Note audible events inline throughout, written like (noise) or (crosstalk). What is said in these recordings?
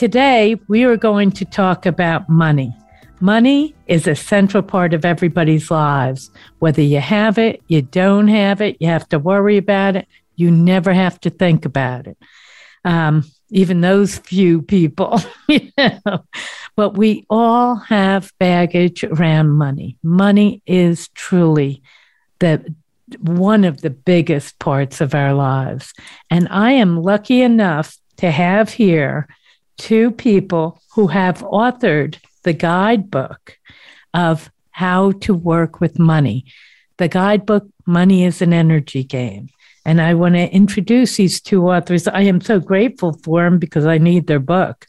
Today, we are going to talk about money. Money is a central part of everybody's lives. Whether you have it, you don't have it, you have to worry about it, you never have to think about it. Um, even those few people, (laughs) you know. But we all have baggage around money. Money is truly the one of the biggest parts of our lives. And I am lucky enough to have here two people who have authored the guidebook of how to work with money. The guidebook, Money is an Energy Game. And I want to introduce these two authors. I am so grateful for them because I need their book.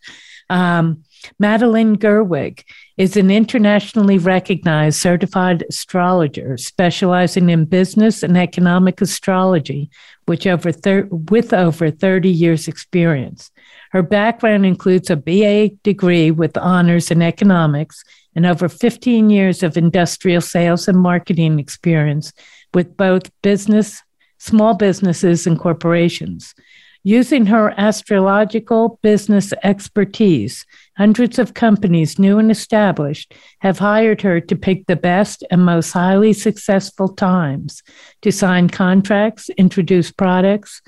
Um, Madeline Gerwick is an internationally recognized certified astrologer specializing in business and economic astrology, which over thir- with over 30 years' experience. Her background includes a BA degree with honors in economics and over 15 years of industrial sales and marketing experience with both business, small businesses, and corporations. Using her astrological business expertise, hundreds of companies, new and established, have hired her to pick the best and most highly successful times to sign contracts, introduce products,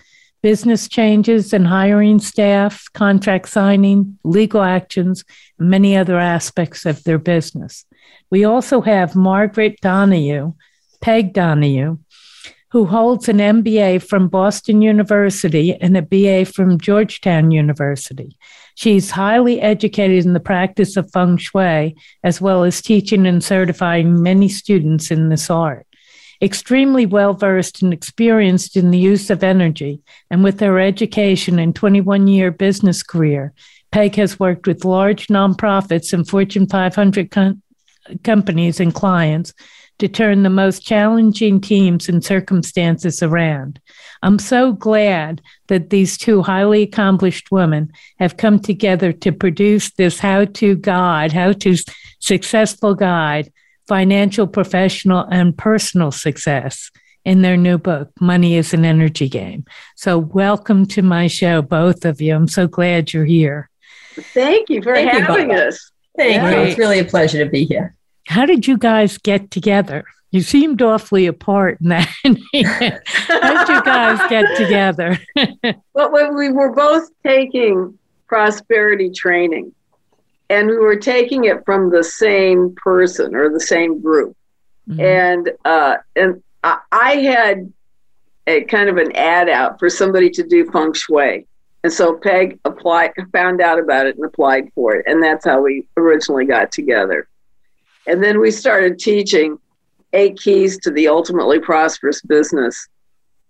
business changes and hiring staff, contract signing, legal actions, and many other aspects of their business. We also have Margaret Donahue, Peg Donahue, who holds an MBA from Boston University and a BA from Georgetown University. She's highly educated in the practice of feng shui, as well as teaching and certifying many students in this art extremely well versed and experienced in the use of energy, and with her education and 21 year business career, Peg has worked with large nonprofits and Fortune 500 com- companies and clients to turn the most challenging teams and circumstances around. I'm so glad that these two highly accomplished women have come together to produce this how to guide, how to successful guide financial, professional, and personal success in their new book, Money is an Energy Game. So, welcome to my show, both of you. I'm so glad you're here. Thank you for Thank having you, us. Thank you. It's really a pleasure to be here. How did you guys get together? You seemed awfully apart in that. (laughs) How did you guys get together? (laughs) well, when we were both taking prosperity training and we were taking it from the same person or the same group. Mm-hmm. And uh, and I, I had a kind of an ad out for somebody to do feng shui. And so Peg applied, found out about it and applied for it. And that's how we originally got together. And then we started teaching eight keys to the ultimately prosperous business.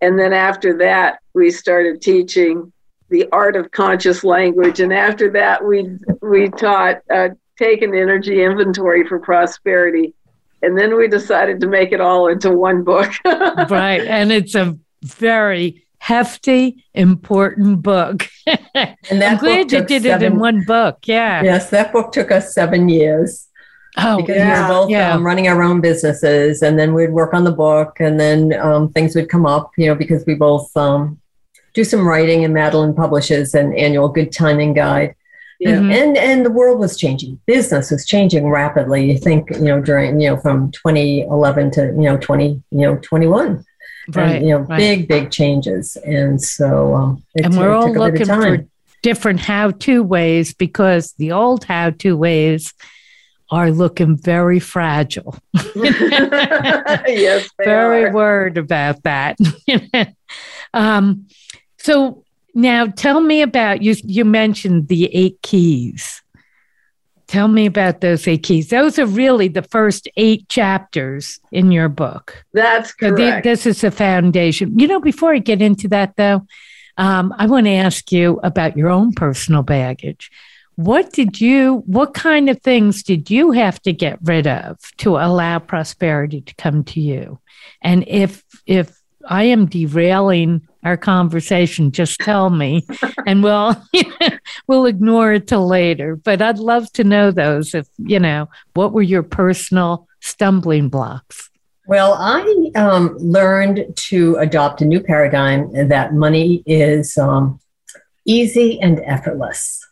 And then after that, we started teaching the art of conscious language. And after that, we we taught uh, take an energy inventory for prosperity. And then we decided to make it all into one book. (laughs) right. And it's a very hefty, important book. (laughs) and I'm glad you did seven, it in one book. Yeah. Yes, that book took us seven years. Oh, because yeah, we were both yeah. um, running our own businesses, and then we'd work on the book, and then um, things would come up, you know, because we both um, do some writing, and Madeline publishes an annual Good Timing Guide. Yeah. Mm-hmm. And and the world was changing. Business was changing rapidly. You think you know during you know from 2011 to you know 20 you know 21. Right, and, you know, right. big, big changes, and so um, and we're all looking for different how-to ways because the old how-to ways are looking very fragile. (laughs) (laughs) yes, very are. worried about that. (laughs) um, so now tell me about you. You mentioned the eight keys. Tell me about those eight keys. Those are really the first eight chapters in your book. That's correct. So th- this is the foundation. You know, before I get into that, though, um, I want to ask you about your own personal baggage. what did you, what kind of things did you have to get rid of to allow prosperity to come to you? And if, if I am derailing our conversation, just tell me (laughs) and we'll, (laughs) we'll ignore it till later. But I'd love to know those if, you know, what were your personal stumbling blocks? Well, I um, learned to adopt a new paradigm that money is um, easy and effortless.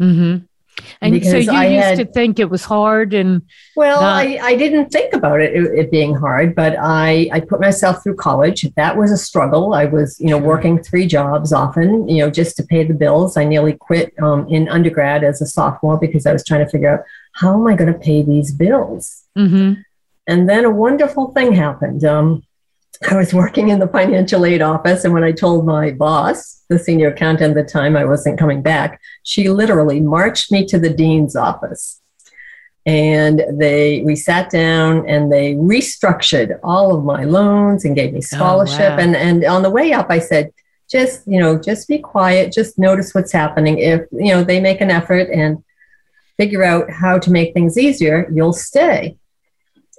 Mm-hmm. And because so you I used had, to think it was hard and well, not- I, I didn't think about it, it, it being hard, but I, I put myself through college. That was a struggle. I was, you know, working three jobs often, you know, just to pay the bills. I nearly quit um, in undergrad as a sophomore because I was trying to figure out how am I going to pay these bills. Mm-hmm. And then a wonderful thing happened. Um, I was working in the financial aid office, and when I told my boss, the senior accountant at the time, I wasn't coming back, she literally marched me to the dean's office. And they we sat down and they restructured all of my loans and gave me oh, scholarship. Oh, wow. And and on the way up, I said, just you know, just be quiet, just notice what's happening. If you know they make an effort and figure out how to make things easier, you'll stay.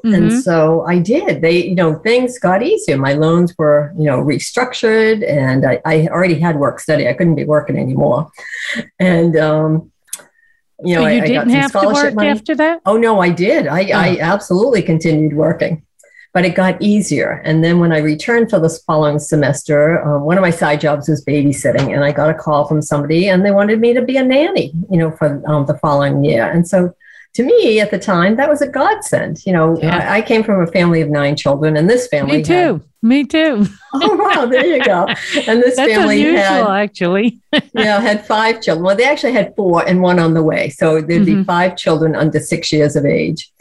Mm-hmm. And so I did. They, you know, things got easier. My loans were, you know, restructured and I, I already had work study. I couldn't be working anymore. And, um, you know, so you I, didn't I have to work money. after that? Oh, no, I did. I, oh. I absolutely continued working, but it got easier. And then when I returned for this following semester, um, one of my side jobs was babysitting, and I got a call from somebody, and they wanted me to be a nanny, you know, for um, the following year. And so to me at the time, that was a godsend. You know, yeah. I, I, came from a family of nine children, and this family. Me too. Had, me too. (laughs) (laughs) oh wow, there you go. And this That's family unusual, had actually. (laughs) yeah, had five children. Well, they actually had four and one on the way, so there'd mm-hmm. be five children under six years of age.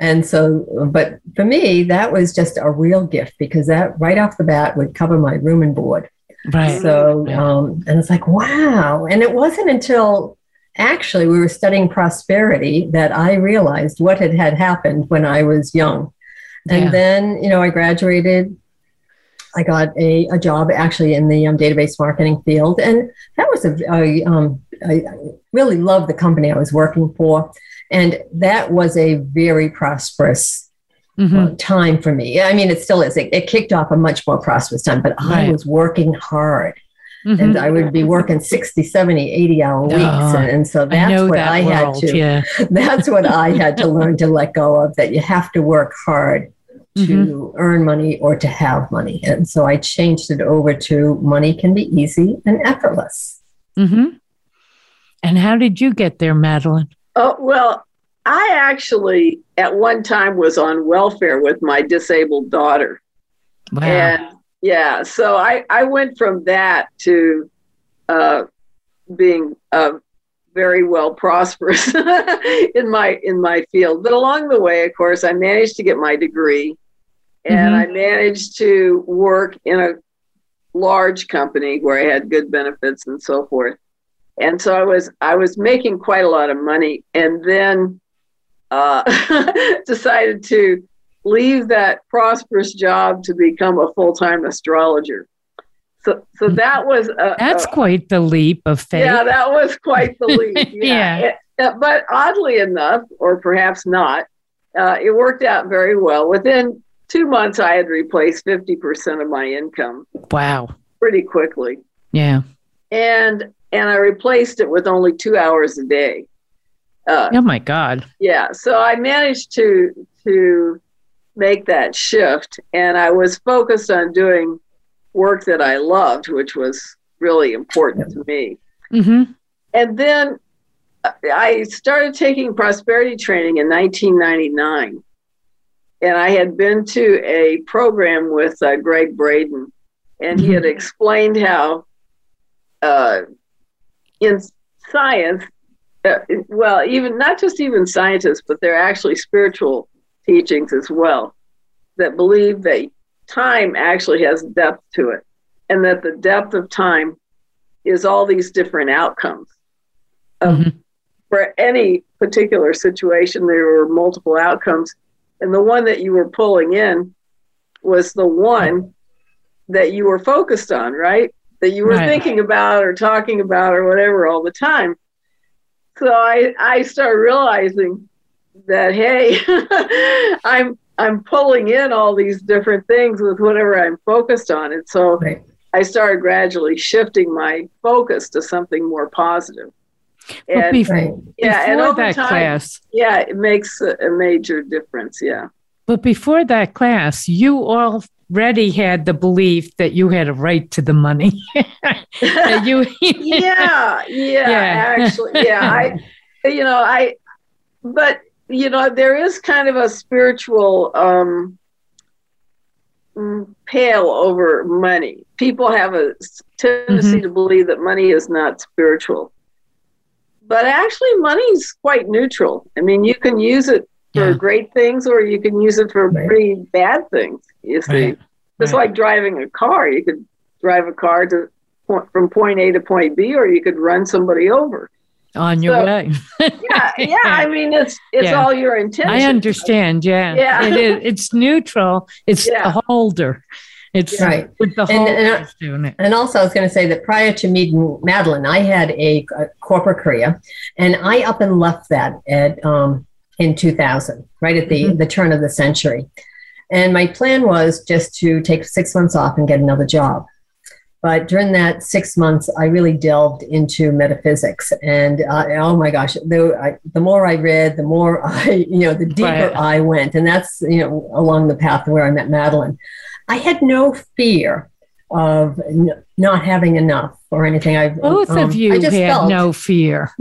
And so, but for me, that was just a real gift because that right off the bat would cover my room and board. Right. So, yeah. um, and it's like, wow. And it wasn't until actually we were studying prosperity that I realized what had, had happened when I was young. And yeah. then, you know, I graduated. I got a, a job actually in the um, database marketing field. And that was a, a um, I really loved the company I was working for. And that was a very prosperous mm-hmm. uh, time for me. I mean, it still is. It, it, kicked off a much more prosperous time, but right. I was working hard. Mm-hmm. And I would be working 60, 70, 80 hour weeks. Oh, and, and, so that's I what that I world, had to, yeah. (laughs) that's what I had to learn to let go of that you have to work hard to mm-hmm. earn money or to have money. And so I changed it over to money can be easy and effortless. Mm-hmm. And how did you get there, Madeline? Oh, well, I actually at one time was on welfare with my disabled daughter. Wow. And yeah so i i went from that to uh, being uh, very well prosperous (laughs) in my in my field. But along the way of course i managed to get my degree and mm-hmm. i managed to work in a large company where i had good benefits and so forth. And so i was i was making quite a lot of money and then uh, (laughs) decided to leave that prosperous job to become a full time astrologer. So, so that was a, that's a, quite the leap of faith. Yeah, that was quite the leap. (laughs) Yeah, yeah. It, but oddly enough, or perhaps not, uh, it worked out very well. Within two months, I had replaced fifty percent of my income. Wow! Pretty quickly. Yeah. And and I replaced it with only two hours a day. Uh, oh my God! Yeah, so I managed to to make that shift. And I was focused on doing work that I loved, which was really important to me. Mm-hmm. And then I started taking prosperity training in 1999. And I had been to a program with uh, Gregg Braden, and he had mm-hmm. explained how uh, in science, uh, well, even not just even scientists, but they're actually spiritual teachings as well that believe that time actually has depth to it and that the depth of time is all these different outcomes. mm-hmm. For any particular situation, there were multiple outcomes. And the one that you were pulling in was the one that you were focused on, right? That you were right. thinking about or talking about or whatever all the time. so I I started realizing that hey, (laughs) I'm I'm pulling in all these different things with whatever I'm focused on, and so right. I started gradually shifting my focus to something more positive. And before, yeah, and over that time, class, yeah, it makes a, a major difference. Yeah. But before that class, you already had the belief that you had a right to the money. (laughs) you, (laughs) yeah, yeah, yeah, actually, yeah. I, you know, I, but you know, there is kind of a spiritual um, mm, pale over money. People have a tendency mm-hmm. to believe that money is not spiritual. But actually, money is quite neutral. I mean, you can use it for yeah. great things or you can use it for right. pretty bad things, you see. Right. It's right. like driving a car. You could drive a car to from point A to point B, or you could run somebody over on your so, way. (laughs) yeah, (laughs) yeah. I mean, it's it's yeah. all your intention. I understand. Yeah, yeah. It is. It's neutral. It's yeah. the holder. It's right. With the and, and, doing it. And also, I was going to say that prior to meeting Madeline, I had a, a, corporate career, and I up and left that at um, in 2000, right at the mm-hmm. the turn of the century. And my plan was just to take six months off and get another job. But during that six months, I really delved into metaphysics, and uh, oh my gosh, the, I, the more I read, the more (laughs) I, you know, the deeper right. I went, and that's you know along the path where I met Madeline. I had no fear of n- not having enough or anything. I both um, of you I just had felt, no fear. (laughs)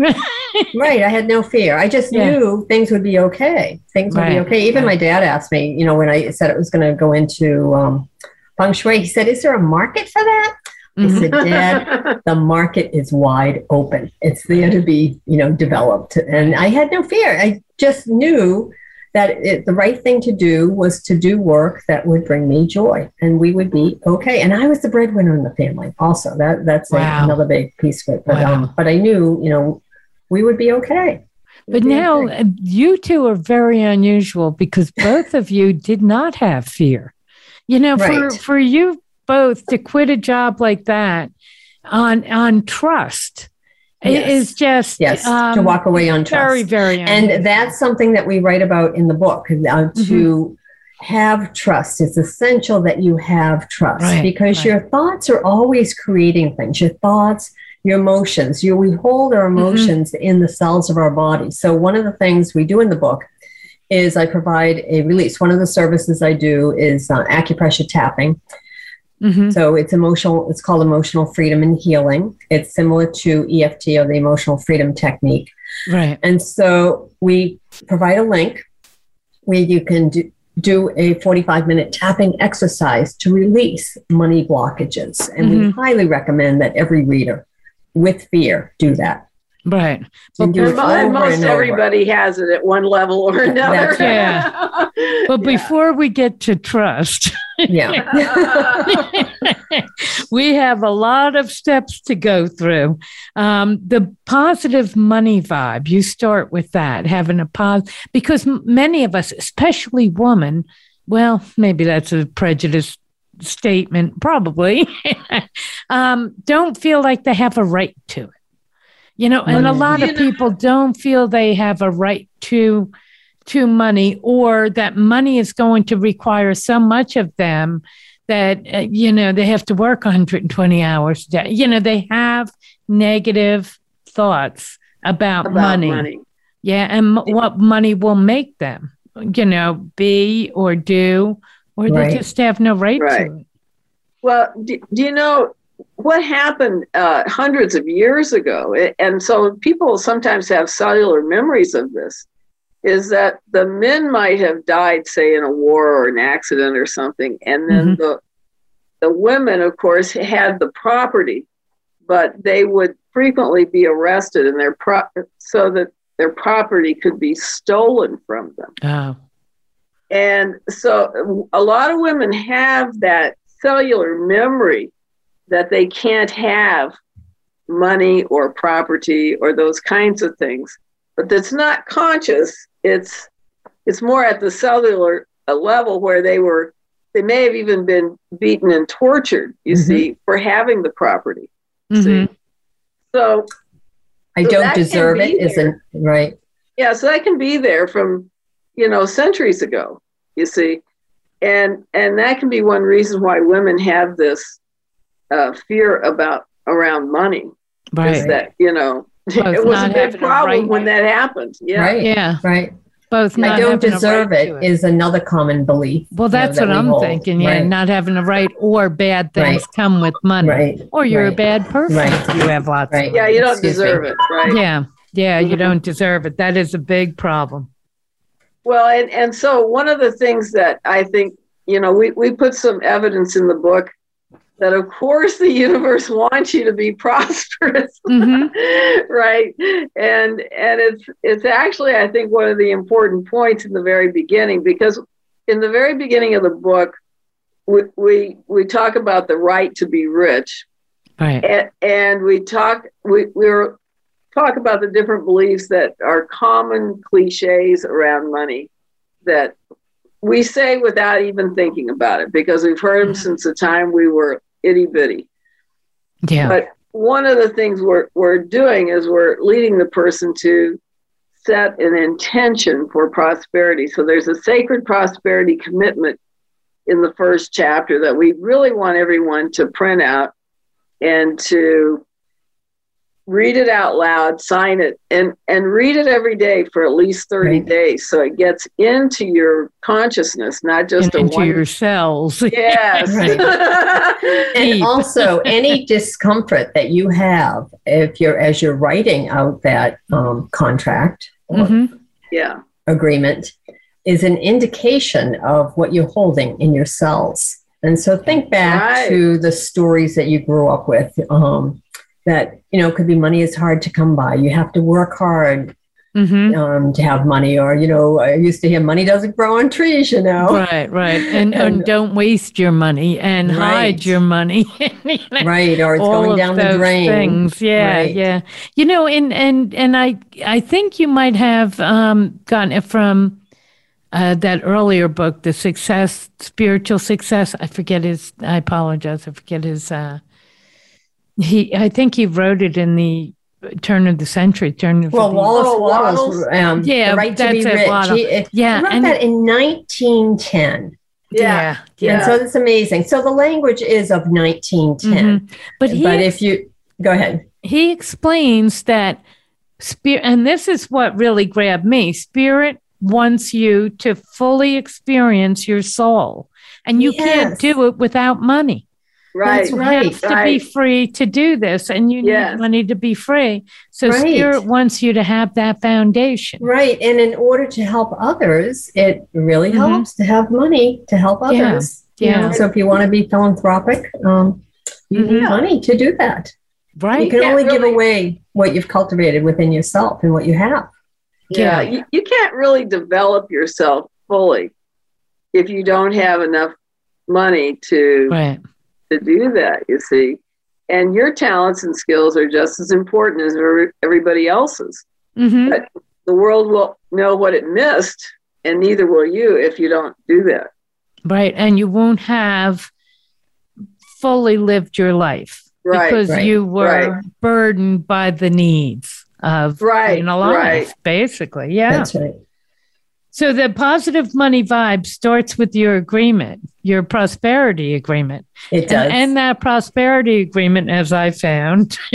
right, I had no fear. I just yeah. knew things would be okay. Things would be okay. Even right. my dad asked me, you know, when I said it was going to go into um, feng shui, he said, "Is there a market for that?" I said, Dad, (laughs) the market is wide open. It's there to be, you know, developed. And I had no fear. I just knew that it, the right thing to do was to do work that would bring me joy and we would be okay. And I was the breadwinner in the family also. That that's wow. another big piece of it. But, wow. um, but I knew, you know, we would be okay. But now okay. you two are very unusual because both of you did not have fear. You know, right. for, for you both to quit a job like that on on trust yes. is just yes um, to walk away on trust. Very very, and that's something that we write about in the book. Uh, mm-hmm. To have trust, it's essential that you have trust right, because right. your thoughts are always creating things. Your thoughts, your emotions. You we hold our mm-hmm. emotions mm-hmm. in the cells of our body. So one of the things we do in the book is I provide a release. One of the services I do is uh, acupressure tapping. Mm-hmm. So it's emotional, it's called emotional freedom and healing. It's similar to EFT or the emotional freedom technique. Right. And so we provide a link where you can do, do a 45 minute tapping exercise to release money blockages. And mm-hmm. we highly recommend that every reader with fear do that. Right. But most everybody has it at one level or another. yeah. (laughs) But yeah. before we get to trust, yeah. (laughs) we have a lot of steps to go through. Um, the positive money vibe, you start with that, having a positive, because many of us, especially women, well, maybe that's a prejudice statement, probably, (laughs) um, don't feel like they have a right to it. You know, and a lot of people don't feel they have a right to to money or that money is going to require so much of them that uh, you know they have to work 120 hours a day. You know, they have negative thoughts about, about money. money. Yeah, and m- what money will make them, you know, be or do, or right. they just have no right, right. to it. Well, do, do you know what happened uh, hundreds of years ago, and so people sometimes have cellular memories of this, is that the men might have died, say, in a war or an accident or something, and then mm-hmm. the the women, of course, had the property, but they would frequently be arrested, and their pro- so that their property could be stolen from them. Oh. And so a lot of women have that cellular memory that they can't have money or property or those kinds of things but that's not conscious it's it's more at the cellular level where they were they may have even been beaten and tortured you mm-hmm. see for having the property mm-hmm. see so I so don't deserve it isn't right. Yeah, so that can be there from, you know, centuries ago, you see. And and that can be one reason why women have this uh, fear about around money. Right. Is that, you know, (laughs) it was a big problem right when that happened. Yeah. Right. Yeah. Right. Both I don't deserve right it, it is another common belief. Well, that's you know, that what I'm hold. thinking. Yeah, right. not having a right or bad things right. come with money. Right. Or you're a bad person. Right. You have lots. Right. yeah, you don't Excuse deserve me. it. Right. Yeah. Yeah, you mm-hmm. don't deserve it. That is a big problem. Well, and, and so one of the things that I think, you know, we, we put some evidence in the book that of course the universe wants you to be (laughs) prosperous mm-hmm. (laughs) right and and it's it's actually i think one of the important points in the very beginning because in the very beginning of the book we we, we talk about the right to be rich right and, and we talk we we're talk about the different beliefs that are common cliches around money that we say without even thinking about it because we've heard them mm-hmm. since the time we were itty bitty. Yeah. But one of the things we're, we're doing is we're leading the person to set an intention for prosperity. So there's a sacred prosperity commitment in the first chapter that we really want everyone to print out and to read it out loud, sign it, and and read it every day for at least thirty right. days, so it gets into your consciousness, not just into one... your cells. (laughs) Yes, (laughs) and also any (laughs) discomfort that you have if you're as you're writing out that um, contract, mm-hmm. yeah, agreement, is an indication of what you're holding in your cells. And so think back right. to the stories that you grew up with. Um, that you know could be money is hard to come by you have to work hard mm-hmm. um, to have money or you know i used to hear money doesn't grow on trees you know right right (laughs) and, and, and don't waste your money and right. hide your money (laughs) right or it's going down the drain things yeah right. yeah you know and and and i i think you might have um, gotten it from uh, that earlier book, the success, spiritual success. I forget his. I apologize. I forget his uh, he, I think he wrote it in the turn of the century. Turn of well, the Wallace, oh, Wallace, um, yeah, the right to be rich. He, yeah, he wrote and, that in 1910. Yeah, yeah, yeah. And so it's amazing. So the language is of 1910. Mm-hmm. But he, but if you go ahead, he explains that spirit, and this is what really grabbed me. Spirit wants you to fully experience your soul, and you yes. can't do it without money. Right, you right, have to right. be free to do this, and you yes. need money to be free. So right. Spirit wants you to have that foundation, right? And in order to help others, it really mm-hmm. helps to have money to help others. Yeah. yeah. Know? So if you want to be philanthropic, um, you mm-hmm. need money to do that. Right. You can only really, give away what you've cultivated within yourself and what you have. Yeah, yeah. You, you can't really develop yourself fully if you don't have enough money to right to do that, you see. And your talents and skills are just as important as everybody else's. Mm-hmm. But the world will know what it missed, and neither will you if you don't do that. Right. And you won't have fully lived your life right, because right, you were right. burdened by the needs of right, being alive, basically. Yeah. That's right. So the positive money vibe starts with your agreement, your prosperity agreement. It does. And, and that prosperity agreement, as I found, (laughs)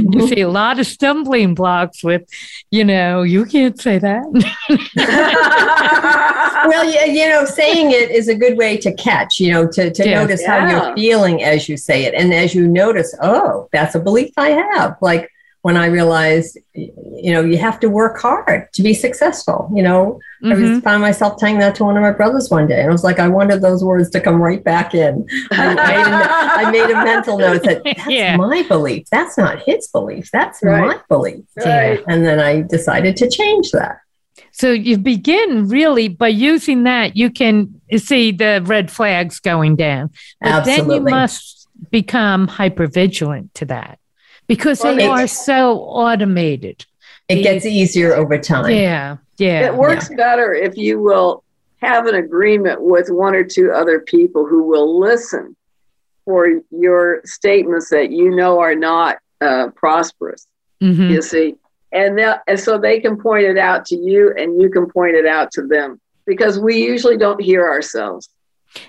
you see a lot of stumbling blocks with, you know, you can't say that. (laughs) well, you, you know, saying it is a good way to catch, you know, to, to notice yeah. how you're feeling as you say it. And as you notice, oh, that's a belief I have. Like, when I realized, you know, you have to work hard to be successful. You know, mm-hmm. I was, found myself telling that to one of my brothers one day, and I was like, I wanted those words to come right back in. I, made, a, I made a mental note that (laughs) that's yeah. my belief. That's not his belief. That's right. my belief. Right. And then I decided to change that. So you begin really by using that, you can see the red flags going down. But Absolutely. then you must become hyper vigilant to that because well, they are so automated. It gets easier over time. Yeah. Yeah. It works yeah. better if you will have an agreement with one or two other people who will listen for your statements that you know are not uh, prosperous. Mm-hmm. You see, and and so they can point it out to you, and you can point it out to them because we usually don't hear ourselves.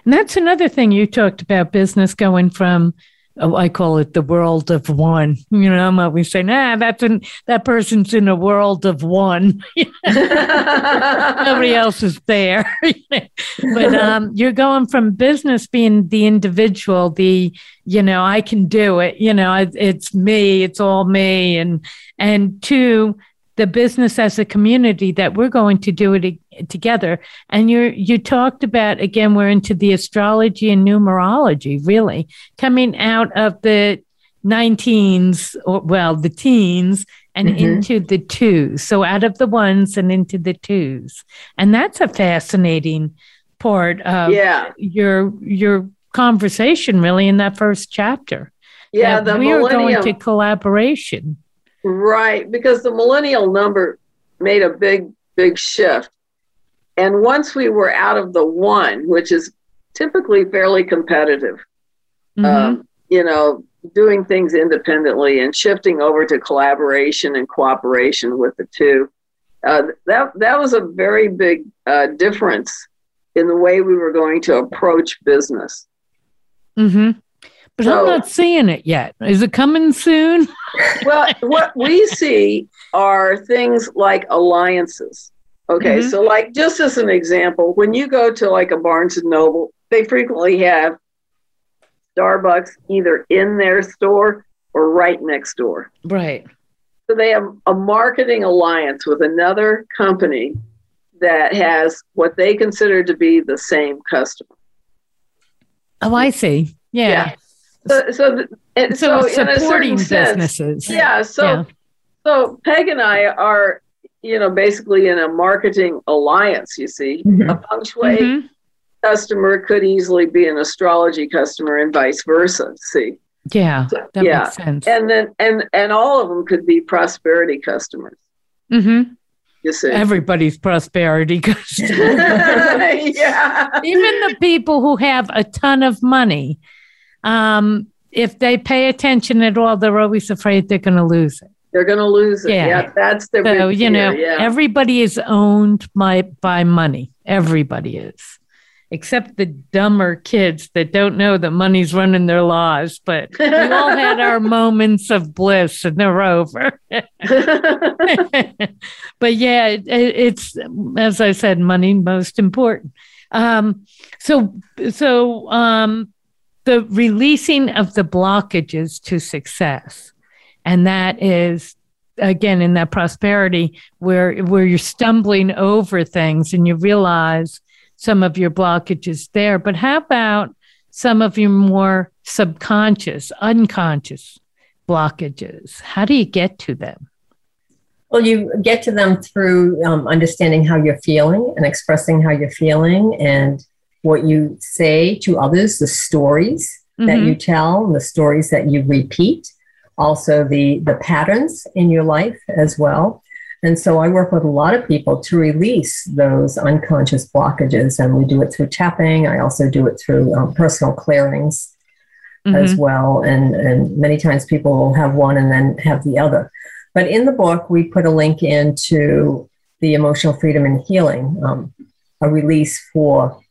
And that's another thing you talked about business going from I call it the world of one. You know, I'm always saying, ah, that's in that person's in a world of one. (laughs) Nobody (laughs) else is there. (laughs) but um, you're going from business being the individual, the you know, I can do it. You know, it, it's me. It's all me, and and to the business as a community that we're going to do it together. And you you talked about again, we're into the astrology and numerology, really coming out of the 19s, or well, the teens, and mm-hmm. into the twos. So out of the ones and into the twos, and that's a fascinating part of yeah. your your conversation, really, in that first chapter. Yeah, the we are going to collaboration. Right, because the millennial number made a big, big shift. And once we were out of the one, which is typically fairly competitive, mm-hmm. um, you know, doing things independently and shifting over to collaboration and cooperation with the two, uh, that that was a very big uh, difference in the way we were going to approach business. Mm-hmm. But so, I'm not seeing it yet. Is it coming soon? well, what we see are things like alliances. Okay, mm-hmm. so like just as an example, when you go to like a Barnes and Noble, they frequently have Starbucks either in their store or right next door. Right. So they have a marketing alliance with another company that has what they consider to be the same customer. Oh, I see. Yeah. yeah. So, so, and so, so supporting businesses. Sense, yeah. So, yeah. so Peg and I are, you know, basically in a marketing alliance. You see, mm-hmm. a feng shui mm-hmm. customer could easily be an astrology customer, and vice versa. See. Yeah, so, that yeah. makes sense. And then, and and all of them could be prosperity customers. Mm-hmm. You see, everybody's prosperity customer. (laughs) yeah. Even the people who have a ton of money um, if they pay attention at all, they're always afraid they're going to lose it. They're going to lose it. Yeah, yeah that's the. So you know, yeah. everybody is owned by by money. Everybody is, except the dumber kids that don't know that money's running their lives. But we all had our (laughs) moments of bliss, and they're over. (laughs) but yeah, it, it's as I said, money most important. Um, so so um, the releasing of the blockages to success. And that is again in that prosperity where where you're stumbling over things and you realize some of your blockages there. But how about some of your more subconscious, unconscious blockages? How do you get to them? Well, you get to them through um, understanding how you're feeling and expressing how you're feeling and what you say to others, the stories mm-hmm. that you tell, the stories that you repeat, also the, the patterns in your life as well. And so I work with a lot of people to release those unconscious blockages, and we do it through tapping. I also do it through um, personal clearings mm-hmm. as well. And, and many times people will have one and then have the other. But in the book, we put a link into the emotional freedom and healing, um, a release for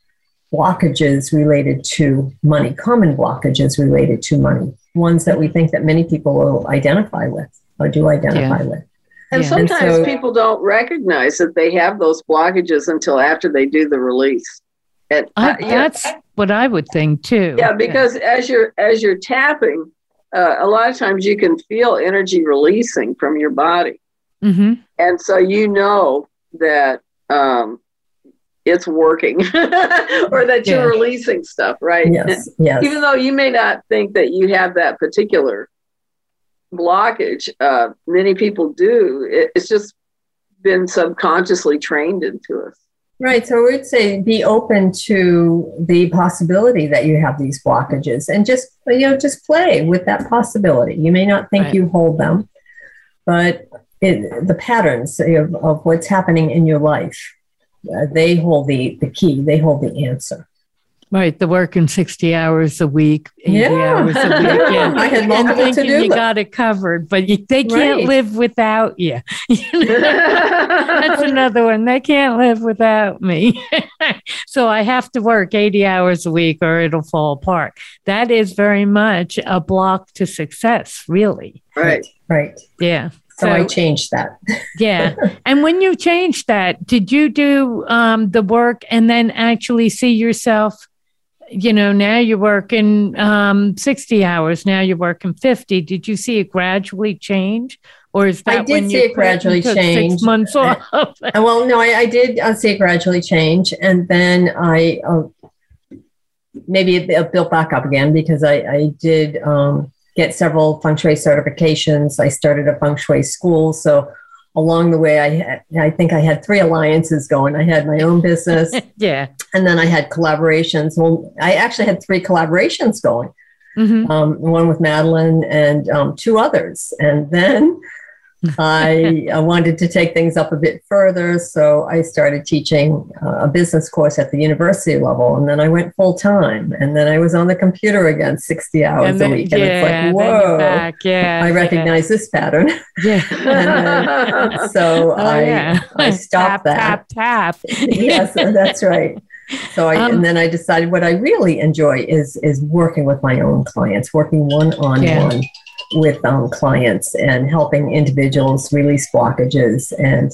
blockages related to money, common blockages related to money, ones that we think that many people will identify with or do identify yeah. with. And yeah. sometimes and so, people don't recognize that they have those blockages until after they do the release. And I, uh, that's yeah. what I would think too. Yeah, because as you're as you're tapping, uh, a lot of times you can feel energy releasing from your body, mm-hmm. and so you know that um, it's working (laughs) or that you're yeah. releasing stuff, right? Yes, yes. Even though you may not think that you have that particular blockage, uh, many people do. It, it's just been subconsciously trained into us. Right. So we'd say be open to the possibility that you have these blockages and just, you know, just play with that possibility. You may not think right. you hold them, but it, the patterns of, of what's happening in your life uh, they hold the, the key, they hold the answer. Right, the working 60 hours a week, 80 yeah. hours a week. (laughs) Yeah. I had multiple thinking to do you got it covered, but you, they can't Right. live without you. (laughs) That's (laughs) another one. They can't live without me. so I have to work 80 hours a week or it'll fall apart. That is very much a block to success, really. Right. Right. Yeah. So, I changed that. (laughs) yeah. And when you changed that, did you do um, the work and then actually see yourself? You know, now you're working um, 60 hours, now you're working 50. Did you see it gradually change? Or is that I did when see you it gradually change. Six months off. And well, no, I, I did uh, see it gradually change, and then I uh, maybe it, it built back up again because I, I did um, get several feng shui certifications. I started a feng shui school, so along the way, I had, I think I had three alliances going. I had my own business, (laughs) yeah. and then I had collaborations. Well, I actually had three collaborations going. Mhm. um, one with Madeline and um, two others. And then I, (laughs) I wanted to take things up a bit further. So I started teaching uh, a business course at the university level. And then I went full time. And then I was on the computer again 60 hours then- a week. And yeah, it's like, whoa, back. Yeah. I yeah, recognize this pattern. Yeah. (laughs) And so (laughs) Oh, I, yeah. I stopped tap, that. Tap, tap. yes, that's right. So I, Um, and then I decided what I really enjoy is is working with my own clients, working one on one with um, clients and helping individuals release blockages and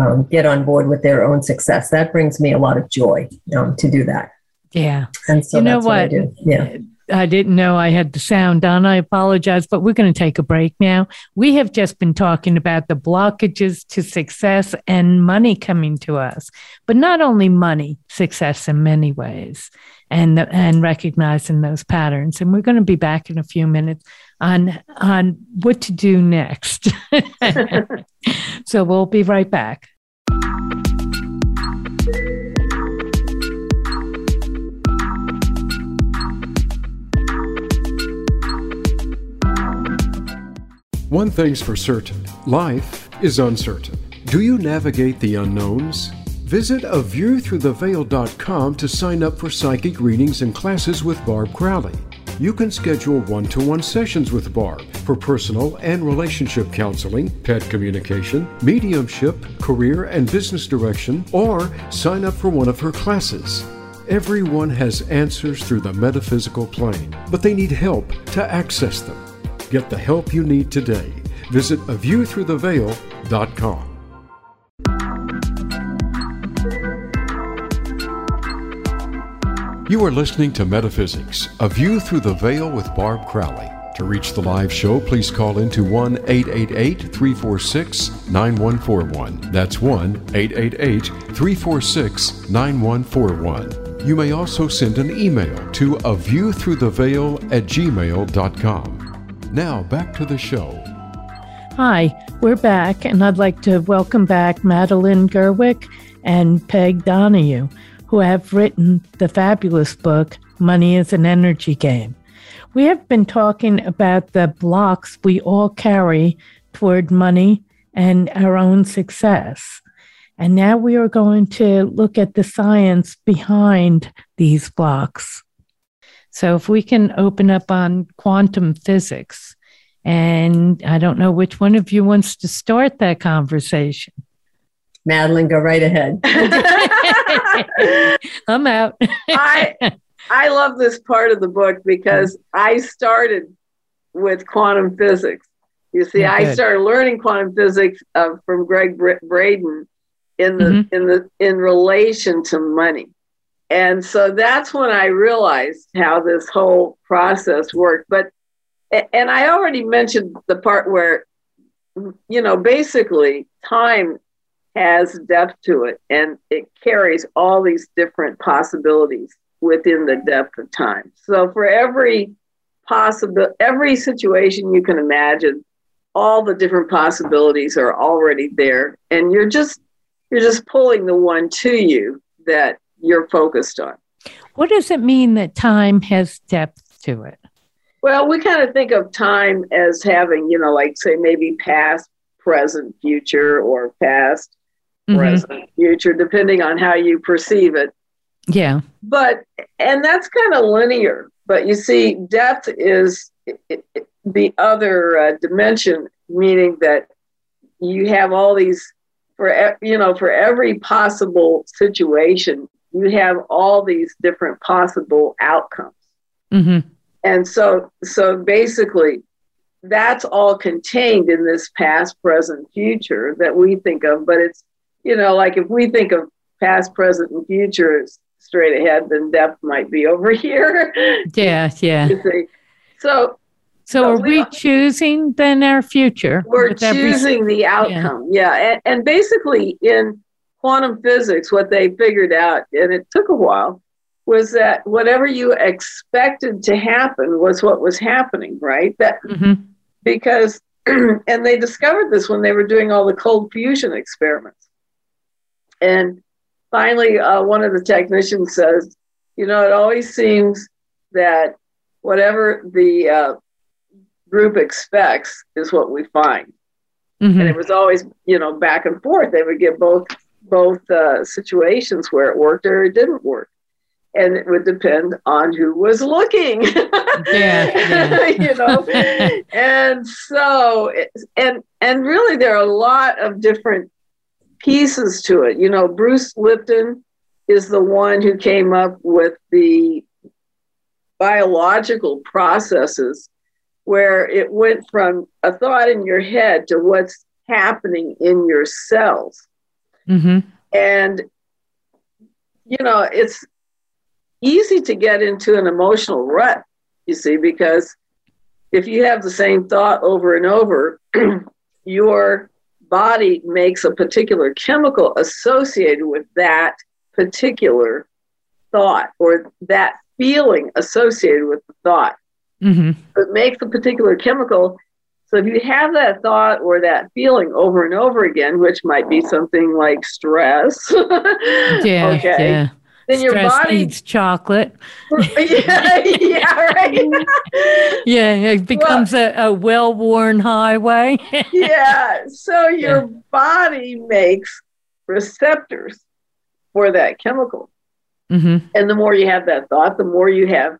um, get on board with their own success. That brings me a lot of joy um, to do that. Yeah. And so You know that's what? I do. Yeah. I didn't know I had the sound on. I apologize, but we're going to take a break now. We have just been talking about the blockages to success and money coming to us, but not only money, success in many ways, and and recognizing those patterns. And we're going to be back in a few minutes on on what to do next. (laughs) so we'll be right back. One thing's for certain life is uncertain. Do you navigate the unknowns? Visit aviewthroughtheveil.com to sign up for psychic readings and classes with Barb Crowley. You can schedule one to one sessions with Barb for personal and relationship counseling, pet communication, mediumship, career and business direction, or sign up for one of her classes. Everyone has answers through the metaphysical plane, but they need help to access them. Get the help you need today. Visit aviewthroughtheveil.com. You are listening to Metaphysics, A View Through the Veil with Barb Crowley. To reach the live show, please call into 1 888 346 9141. That's 1 888 346 9141. You may also send an email to a view through the veil at gmail.com. Now back to the show. Hi, we're back, and I'd like to welcome back Madeline Gerwick and Peg Donahue, who have written the fabulous book, Money is an Energy Game. We have been talking about the blocks we all carry toward money and our own success. And now we are going to look at the science behind these blocks. So, if we can open up on quantum physics, and I don't know which one of you wants to start that conversation. Madeline, go right ahead. (laughs) (laughs) I'm out. I I love this part of the book because I started with quantum physics. You see, Yeah, I good. started learning quantum physics uh, from Gregg Bra- Braden in the Mhm. in the in relation to money, and so that's when I realized how this whole process worked. But and I already mentioned the part where you know basically time has depth to it and it carries all these different possibilities within the depth of time. So for every possible every situation you can imagine, all the different possibilities are already there and you're just you're just pulling the one to you that you're focused on. What does it mean that time has depth to it? Well, we kind of think of time as having, you know, like say maybe past, present, future, or past, Present, future, depending on how you perceive it. Yeah. But, and that's kind of linear. But you see, depth is the other uh, dimension, meaning that you have all these, for, you know, for every possible situation, you have all these different possible outcomes. Mm-hmm. And so, so basically, that's all contained in this past, present, future that we think of. But it's, you know, like if we think of past, present, and future straight ahead, then depth might be (laughs) over here. Yeah, yeah. So, so are we, we choosing then our future? We're choosing every, the outcome. Yeah, yeah. And, and basically in quantum physics, what they figured out, and it took a while, was that whatever you expected to happen was what was happening, right? That mm-hmm. because (clears throat) and they discovered this when they were doing all the cold fusion experiments. And finally, uh, one of the technicians says, "You know, it always seems that whatever the uh, group expects is what we find." Mm-hmm. And it was always, you know, back and forth. They would get both both uh, situations where it worked or it didn't work and it would depend on who was looking (laughs) yeah, yeah. (laughs) you know (laughs) and so and and really there are a lot of different pieces to it you know bruce lipton is the one who came up with the biological processes where it went from a thought in your head to what's happening in your cells mm-hmm. and you know it's easy to get into an emotional rut, you see, because if you have the same thought over and over, (clears throat) your body makes a particular chemical associated with that particular thought or that feeling associated with the thought. Mm-hmm. It makes a particular chemical. So if you have that thought or that feeling over and over again, which might be something like stress, (laughs) yeah, okay, yeah then your body needs chocolate. (laughs) yeah, yeah, right. (laughs) yeah, it becomes well, a, a well worn highway. (laughs) yeah, so your yeah. body makes receptors for that chemical. Mm-hmm. And the more you have that thought, the more you have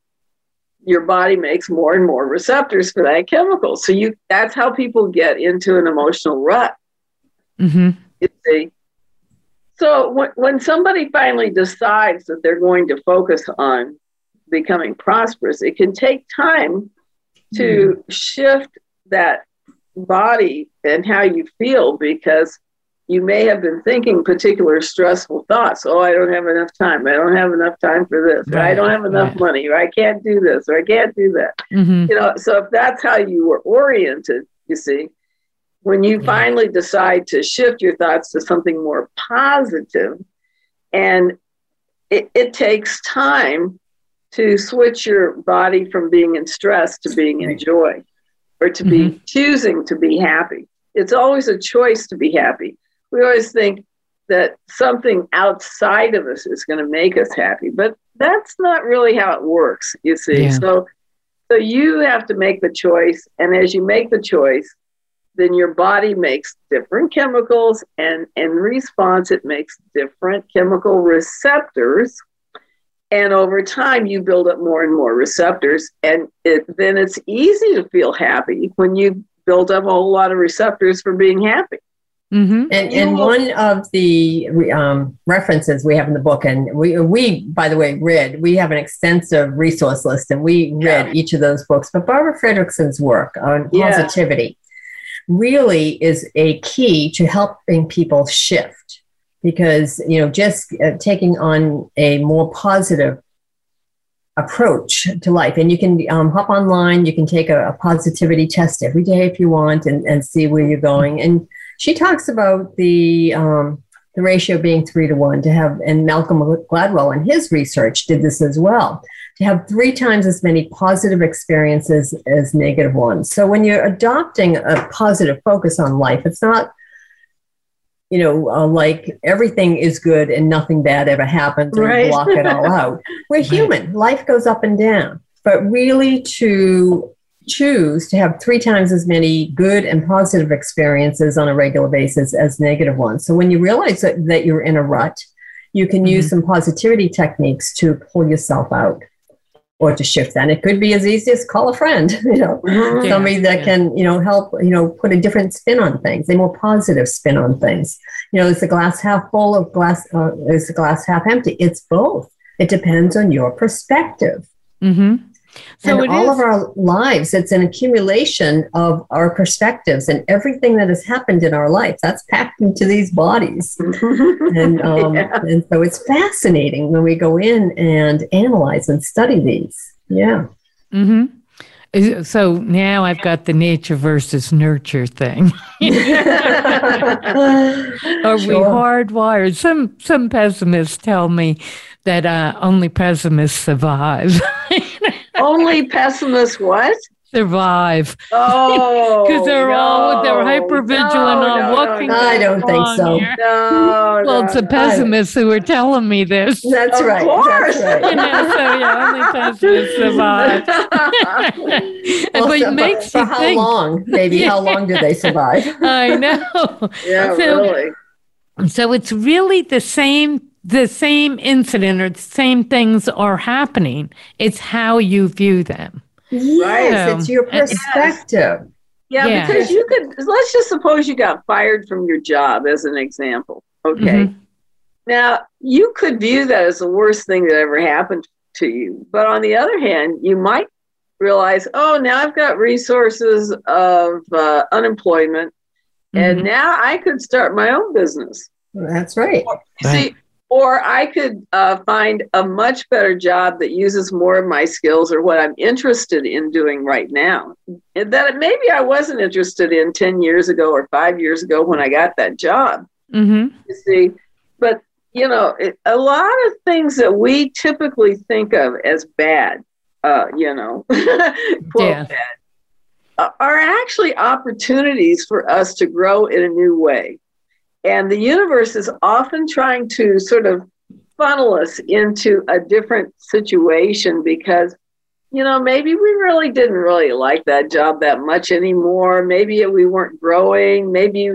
your body makes more and more receptors for that chemical. So you that's how people get into an emotional rut. Mm-hmm. You see, so when, when somebody finally decides that they're going to focus on becoming prosperous, it can take time to mm. shift that body and how you feel because you may have been thinking particular stressful thoughts. Oh, I don't have enough time. I don't have enough time for this. Right, or I don't have enough right. money. Or I can't do this. Or I can't do that. Mm-hmm. You know, so if that's how you were oriented, you see, when you finally decide to shift your thoughts to something more positive, and it, it takes time to switch your body from being in stress to being in joy or to mm-hmm. be choosing to be happy. It's always a choice to be happy. We always think that something outside of us is going to make us happy, but that's not really how it works, you see. Yeah. So so you have to make the choice and as you make the choice, then your body makes different chemicals and in response it makes different chemical receptors and over time you build up more and more receptors and it, then it's easy to feel happy when you build up a whole lot of receptors for being happy mm-hmm. and, and one of the um, references we have in the book and we, we by the way read we have an extensive resource list and we read yeah. each of those books but barbara fredrickson's work on positivity yeah really is a key to helping people shift. Because you know just uh, taking on a more positive approach to life. And you can um, hop online you can take a, a, positivity test every day if you want and, and see where you're going. And she talks about the um, the ratio being three to one to have and malcolm gladwell in his research did this as well to have three times as many positive experiences as negative ones. So when you're adopting a positive focus on life, it's not, you know, uh, like everything is good and nothing bad ever happens and right. block it all out. (laughs) We're human. Life goes up and down. But really to choose to have three times as many good and positive experiences on a regular basis as negative ones. So when you realize that, that you're in a rut, you can mm-hmm. use some positivity techniques to pull yourself out or to shift that. And it could be as easy as call a friend, (laughs) you know, mm-hmm. somebody that yeah. can, you know, help, you know, put a different spin on things, a more positive spin on things. You know, is the glass half full of glass, uh, is the glass half empty? It's both. It depends on your perspective. Mm-hmm. So and all is. of our lives, it's an accumulation of our perspectives and everything that has happened in our life. That's packed into these bodies, (laughs) and um, yeah. and so it's fascinating when we go in and analyze and study these. Yeah. Hmm. So now I've got the nature versus nurture thing. (laughs) Are sure. we hardwired? Some some pessimists tell me that uh, only pessimists survive. (laughs) Only pessimists what? Survive. Oh, (laughs) because they're no, all they're hyper vigilant no, on no, what can no, I don't think so. Here. No, well, it's the pessimists who are telling me this. That's of right. Course. That's right. (laughs) you know, so yeah, only pessimists survive. (laughs) well, but it makes for, you for how long? Maybe Yeah. how long do they survive? I know. Yeah, So- really. So it's really the same the same incident or the same things are happening. It's how you view them. Yes, So- it's your perspective. Yeah, Yeah. because you could. Let's just suppose you got fired from your job, as an example. Okay. Mhm. Now you could view that as the worst thing that ever happened to you, but on the other hand, you might realize, oh, now I've got resources of uh, unemployment, and Mhm. now I could start my own business. That's right. See, or I could uh, find a much better job that uses more of my skills or what I'm interested in doing right now. And that maybe I wasn't interested in 10 years ago or five years ago when I got that job. Mhm. You see, but you know, it, a lot of things that we typically think of as bad, uh, you know, (laughs) quote Yeah. bad, uh, are actually opportunities for us to grow in a new way. And the universe is often trying to sort of funnel us into a different situation because, you know, maybe we really didn't really like that job that much anymore. Maybe we weren't growing. Maybe,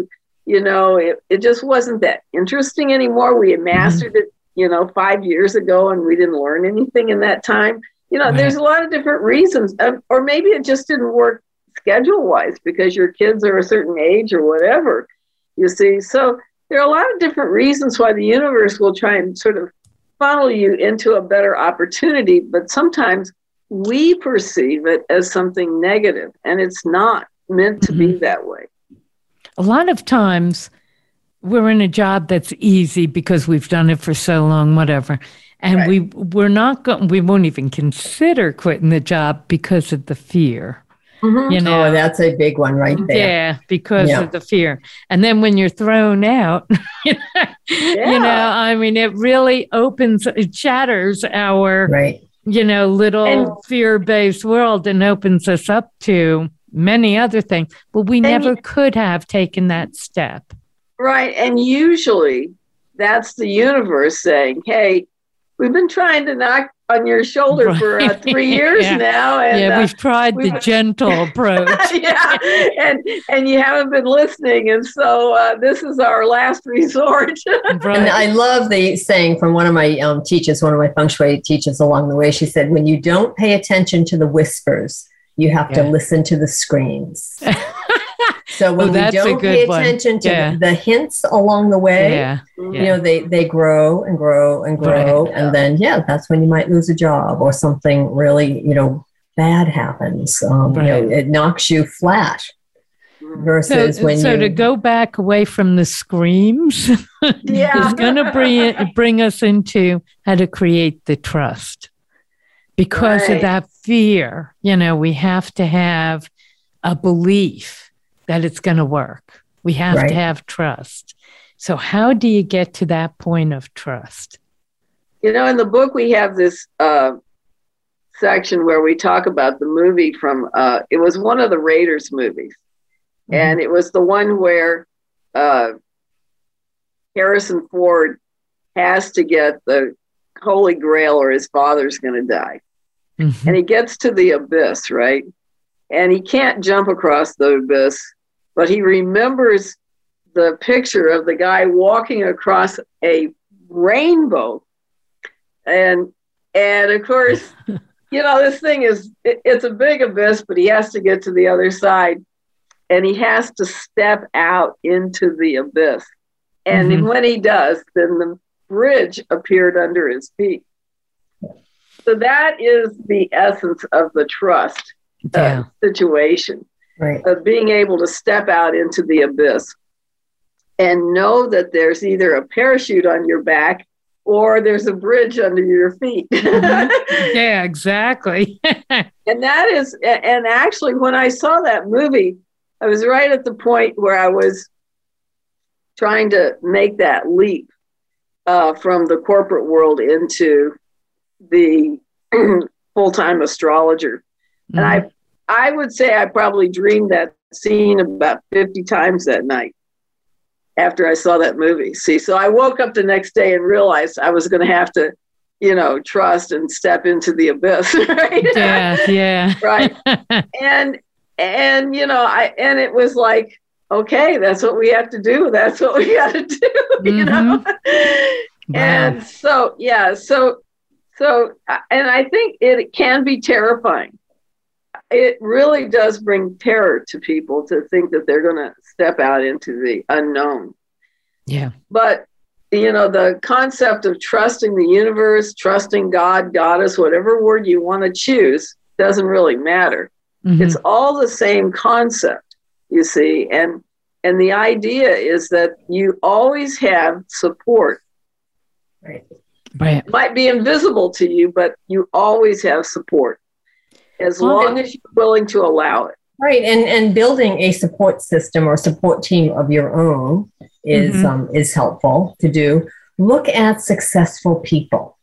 you know, it, it just wasn't that interesting anymore. We had mastered it, you know, five years ago and we didn't learn anything in that time. You know, there's a lot of different reasons. Um, or maybe it just didn't work schedule wise because your kids are a certain age or whatever. You see, so there are a lot of different reasons why the universe will try and sort of funnel you into a better opportunity, but sometimes we perceive it as something negative, and it's not meant to be mm-hmm. that way. A lot of times we're in a job that's easy because we've done it for so long, whatever. And Right. we we're not going we won't even consider quitting the job because of the fear. Mm-hmm. You oh, know, Oh, that's a big one right there. Yeah, because Yeah. of the fear. And then when you're thrown out, (laughs) you know, you know, I mean, it really opens, it shatters our, Right. you know, little And- fear based world and opens us up to many other things. But we never you- could have taken that step. Right. And usually that's the universe saying, hey, we've been trying to knock on your shoulder for uh, three (laughs) years Yeah. now. And, yeah, uh, we've tried the we've- (laughs) gentle approach. (laughs) yeah, and and you haven't been listening, and so uh, this is our last resort. And I love the saying from one of my um, teachers, one of my feng shui teachers along the way. She said, when you don't pay attention to the whispers, you have Yeah. to listen to the screams. So when Oh, we don't good pay one. attention to Yeah. the hints along the way, yeah. you know, they, they grow and grow and grow. And then, yeah, that's when you might lose a job or something really, you know, bad happens. Um, You know, it knocks you flat Mm-hmm. So, versus when so you to go back away from the screams (laughs) Yeah. is going to bring it, bring us into how to create the trust because Right. of that fear. You know, we have to have a belief that it's going to work. We have Right. to have trust. So, how do you get to that point of trust? You know, in the book we have this uh, section where we talk about the movie from. Uh, it was one of the Raiders movies, and it was the one where uh, Harrison Ford has to get the Holy Grail, or his father's going to die. Mhm. and he gets to the abyss, right? And he can't jump across the abyss, but he remembers the picture of the guy walking across a rainbow. And and of course, (laughs) you know, this thing is it, it's a big abyss, but he has to get to the other side and he has to step out into the abyss. And mm-hmm. when he does, then the bridge appeared under his feet. So that is the essence of the trust uh, yeah. situation right. of being able to step out into the abyss and know that there's either a parachute on your back or there's a bridge under your feet. mm-hmm. (laughs) Yeah, exactly. (laughs) and that is, and actually, when I saw that movie, I was right at the point where I was trying to make that leap uh, from the corporate world into the (clears throat) full time astrologer. Mm-hmm. And I, I would say I probably dreamed that scene about 50 times that night after I saw that movie. See, so I woke up the next day and realized I was going to have to, you know, trust and step into the abyss. (laughs) Right? Yeah, yeah. right. (laughs) And and you know, I and it was like, okay, that's what we have to do. That's what we got to do. (laughs) Mm-hmm. You know. Wow. And so yeah, so so and I think it can be terrifying it really does bring terror to people to think that they're going to step out into the unknown. Yeah. But, you know, the concept of trusting the universe, trusting God, Goddess, whatever word you want to choose, doesn't really matter. Mm-hmm. It's all the same concept, you see. And and the idea is that you always have support. Right. Right. It might be invisible to you, but you always have support as well, long as you're willing to allow it. Right, and and building a support system or support team of your own is mm-hmm. um, is helpful to do. Look at successful people.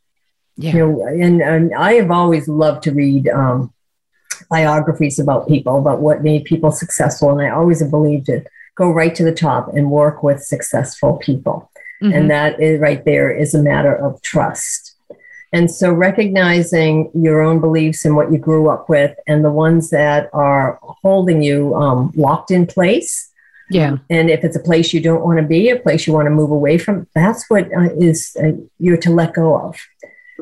Yeah. You know, and, and I have always loved to read um, biographies about people, about what made people successful, and I always have believed it. Go right to the top and work with successful people, mm-hmm. and that is right there is a matter of trust and so recognizing your own beliefs and what you grew up with and the ones that are holding you um, locked in place. Yeah. And if it's a place you don't want to be, a place you want to move away from, that's what uh, is uh, you're to let go of.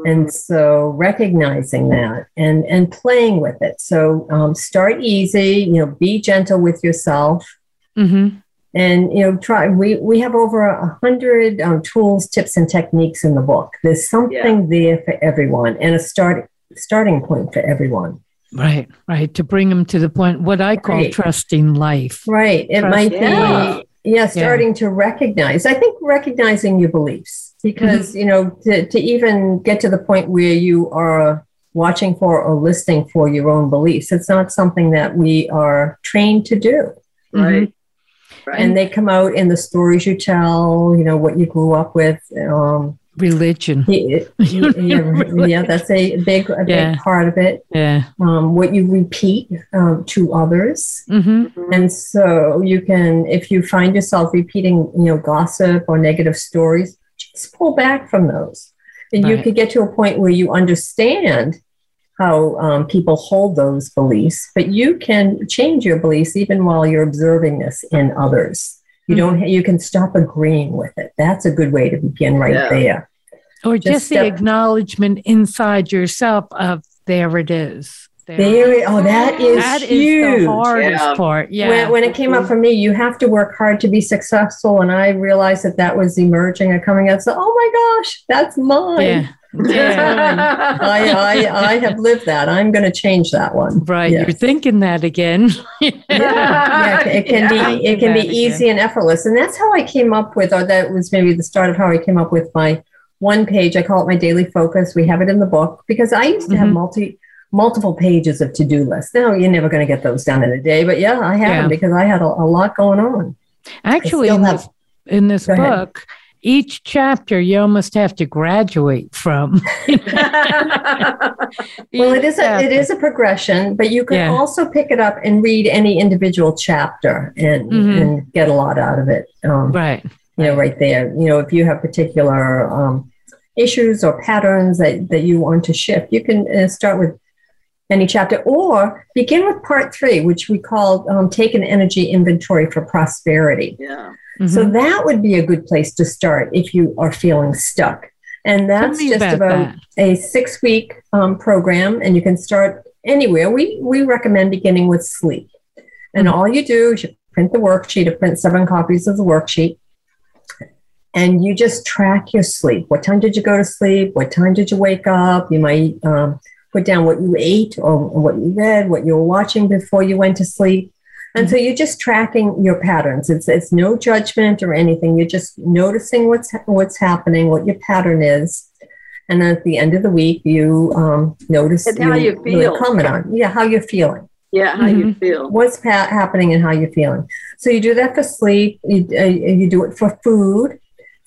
And so recognizing that and, and playing with it. So um, start easy, you know, be gentle with yourself. Mm-hmm and you know try we we have over a hundred um, tools tips and techniques in the book there's something yeah. there for everyone and a start starting point for everyone right right to bring them to the point what i call right. trusting life right it Trust, might yeah. be yeah starting yeah. to recognize i think recognizing your beliefs because mm-hmm. you know to, to even get to the point where you are watching for or listening for your own beliefs it's not something that we are trained to do right mm-hmm. Right. And they come out in the stories you tell, you know, what you grew up with. Um, religion. (laughs) Yeah, yeah, yeah, that's a big, a yeah. big part of it. Yeah. Um, what you repeat um, to others. Mm-hmm. And so you can, if you find yourself repeating, you know, gossip or negative stories, just pull back from those. And right. you could get to a point where you understand how um, people hold those beliefs, but you can change your beliefs even while you're observing this in others. You mm-hmm. don't. You can stop agreeing with it. That's a good way to begin right yeah. there. Or just, just the acknowledgement inside yourself of there it is. There, there oh, that is that huge. Is the hardest yeah. part. Yeah. When, when, it came up for me, you have to work hard to be successful, and I realized that that was emerging and coming out. So, oh my gosh, that's mine. Yeah. Yeah. (laughs) I, I, I have lived that. I'm going to change that one. Right. Yes. You're thinking that again. (laughs) yeah. yeah. It can yeah, be, it can be easy again. and effortless. And that's how I came up with, or that was maybe the start of how I came up with my one page. I call it my daily focus. We have it in the book because I used to have mm-hmm. multi, multiple pages of to-do lists. Now you're never going to get those done in a day, but yeah, I have yeah. them because I had a, a lot going on. Actually, in, have, this, in this book, ahead each chapter you almost have to graduate from. (laughs) well, it is a it is a progression, but you can yeah. also pick it up and read any individual chapter and, mm-hmm. and get a lot out of it. Um, right. You know, right there. You know, if you have particular um, issues or patterns that, that you want to shift, you can uh, start with any chapter or begin with part three, which we call um, take an energy inventory for prosperity. Yeah. Mm-hmm. So that would be a good place to start if you are feeling stuck. And that's just about, about that. a six week um, program, and you can start anywhere. We, we recommend beginning with sleep. And mm-hmm. all you do is you print the worksheet, you print seven copies of the worksheet, and you just track your sleep. What time did you go to sleep? What time did you wake up? You might um, put down what you ate or what you read, what you were watching before you went to sleep. And so you're just tracking your patterns. It's it's no judgment or anything. You're just noticing what's what's happening, what your pattern is, and then at the end of the week, you um, notice and how you, you feel. comment on yeah how you're feeling. Yeah, how mm-hmm. you feel. What's pa- happening and how you're feeling. So you do that for sleep. You uh, you do it for food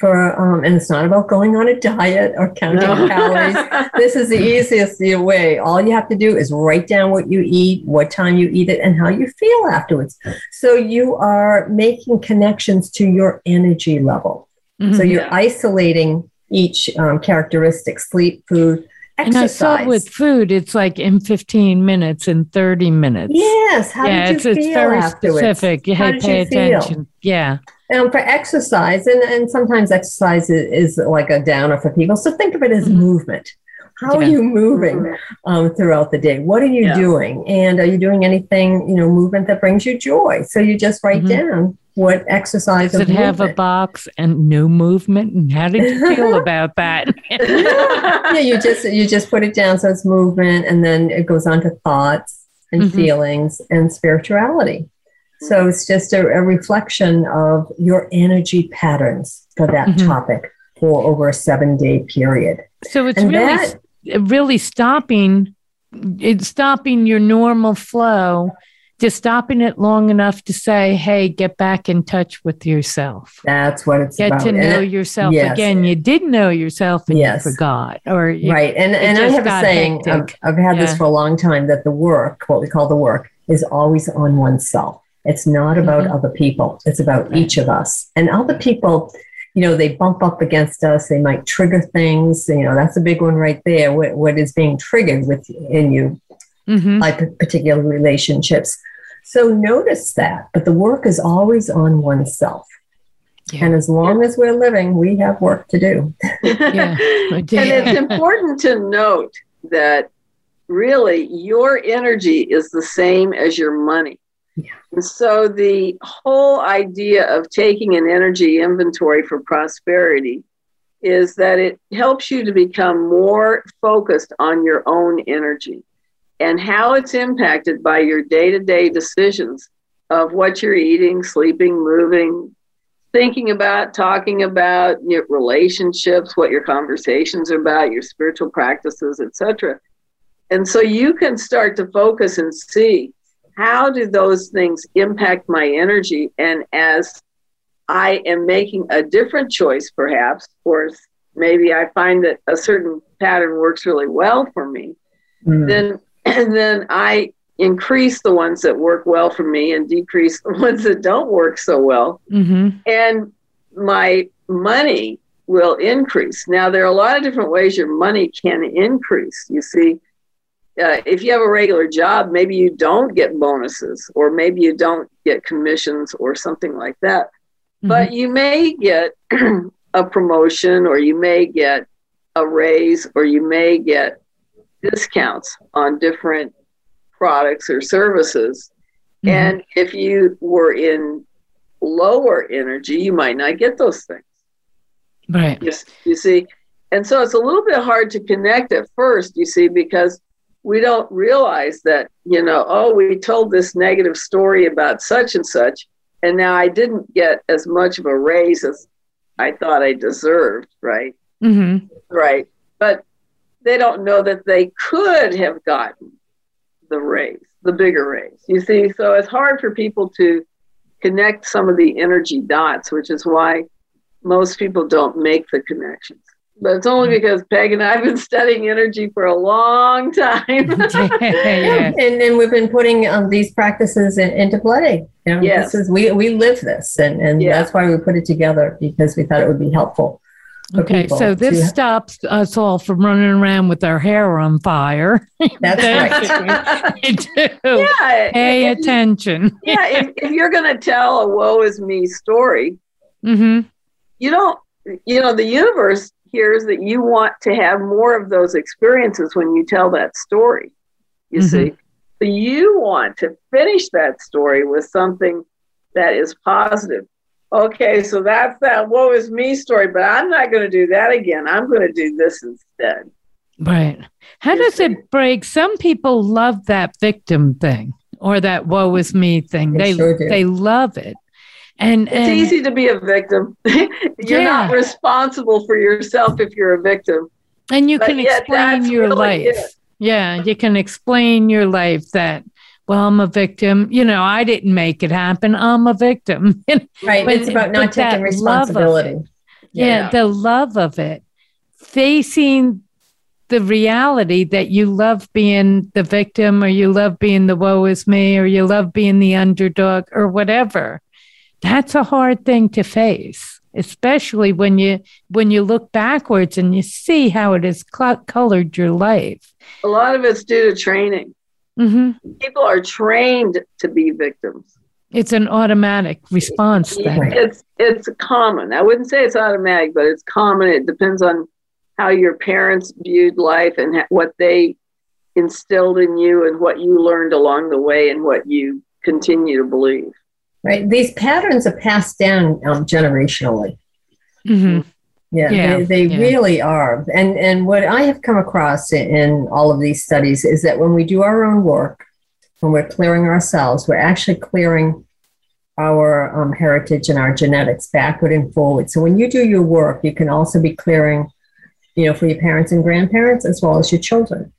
for um, and it's not about going on a diet or counting no. calories (laughs) this is the easiest way all you have to do is write down what you eat what time you eat it and how you feel afterwards so you are making connections to your energy level mm-hmm. so you're yeah. isolating each um, characteristic sleep food Exercise. And I saw with food, it's like in 15 minutes, in 30 minutes. Yes. How yeah, it's, it's very afterwards? specific. You have to pay attention. Feel? Yeah. And for exercise, and, and sometimes exercise is, is like a downer for people. So think of it as mm-hmm. movement. How yeah. are you moving um, throughout the day? What are you yeah. doing? And are you doing anything, you know, movement that brings you joy? So you just write mm-hmm. down what exercise does it movement. have a box and no movement and how did you feel (laughs) about that yeah you just you just put it down so it's movement and then it goes on to thoughts and mm-hmm. feelings and spirituality so it's just a, a, reflection of your energy patterns for that mm-hmm. topic for over a seven day period so it's and really that, really stopping it's stopping your normal flow just stopping it long enough to say, hey, get back in touch with yourself. That's what it's about. get about. to know it, yourself yes. again. You did know yourself and yes. you forgot. Or you, right. And and I have a saying, I've, I've, had yeah. this for a long time, that the work, what we call the work, is always on oneself. It's not about mm-hmm. other people. It's about right. each of us. And other people, you know, they bump up against us. They might trigger things. You know, that's a big one right there. what, what is being triggered within you, mm-hmm. like particular relationships so notice that, but the work is always on oneself. Yeah. And as long yeah. as we're living, we have work to do. (laughs) yeah. and it's important to note that really your energy is the same as your money. Yeah. And so the whole idea of taking an energy inventory for prosperity is that it helps you to become more focused on your own energy and how it's impacted by your day to day decisions of what you're eating, sleeping, moving, thinking about, talking about your relationships, what your conversations are about, your spiritual practices, etc. And so you can start to focus and see how do those things impact my energy and as I am making a different choice perhaps or maybe I find that a certain pattern works really well for me, mm. then and then I increase the ones that work well for me and decrease the (laughs) ones that don't work so well. Mm-hmm. And my money will increase. Now, there are a lot of different ways your money can increase. You see, uh, if you have a regular job, maybe you don't get bonuses, or maybe you don't get commissions, or something like that. Mm-hmm. But you may get (clears throat) a promotion, or you may get a raise, or you may get discounts on different products or services. Mm-hmm. And if you were in lower energy, you might not get those things. Right. You, you see? And so it's a little bit hard to connect at first, you see, because we don't realize that, you know, oh, we told this negative story about such and such, and now I didn't get as much of a raise as I thought I deserved, right? Mm-hmm. Right. But they don't know that they could have gotten the raise, the bigger raise. You see, so it's hard for people to connect some of the energy dots, which is why most people don't make the connections. But it's only because Peg and I have been (laughs) studying energy for a long time. (laughs) yeah. and, and we've been putting um, these practices in, into play. You know, yes. this is we, we live this and, and yeah. that's why we put it together because we thought it would be helpful. Okay, so this to, stops us all from running around with our hair on fire. (laughs) That's right. yeah, Pay if, attention. (laughs) yeah, if, if you're going to tell a woe is me story, mm-hmm. you don't, you know, the universe hears that you want to have more of those experiences when you tell that story. You mm-hmm. see, so you want to finish that story with something that is positive. Okay, so that's that woe is me story, but I'm not going to do that again. I'm going to do this instead. Right. How does it break? Some people love that victim thing or that woe is me thing. They they, sure they love it. And it's and, easy to be a victim. (laughs) you're yeah. not responsible for yourself if you're a victim. And you but can explain your really life. It. Yeah, you can explain your life that well, I'm a victim. You know, I didn't make it happen. I'm a victim. (laughs) right. But, it's about not taking responsibility. Yeah. yeah, the love of it, facing the reality that you love being the victim or you love being the woe is me or you love being the underdog or whatever. That's a hard thing to face, especially when you when you look backwards and you see how it has cl- colored your life. A lot of it's due to training. Mm-hmm. People are trained to be victims. It's an automatic response. Then. It's it's common. I wouldn't say it's automatic, but it's common. It depends on how your parents viewed life and what they instilled in you and what you learned along the way and what you continue to believe. Right. These patterns are passed down um, generationally. Mm-hmm. Yeah, yeah, they, they yeah. really are. And and what I have come across in, in all of these studies is that when we do our own work, when we're clearing ourselves, we're actually clearing our um, heritage and our genetics backward and forward. So when you do your work, you can also be clearing, you know, for your parents and grandparents as well as your children.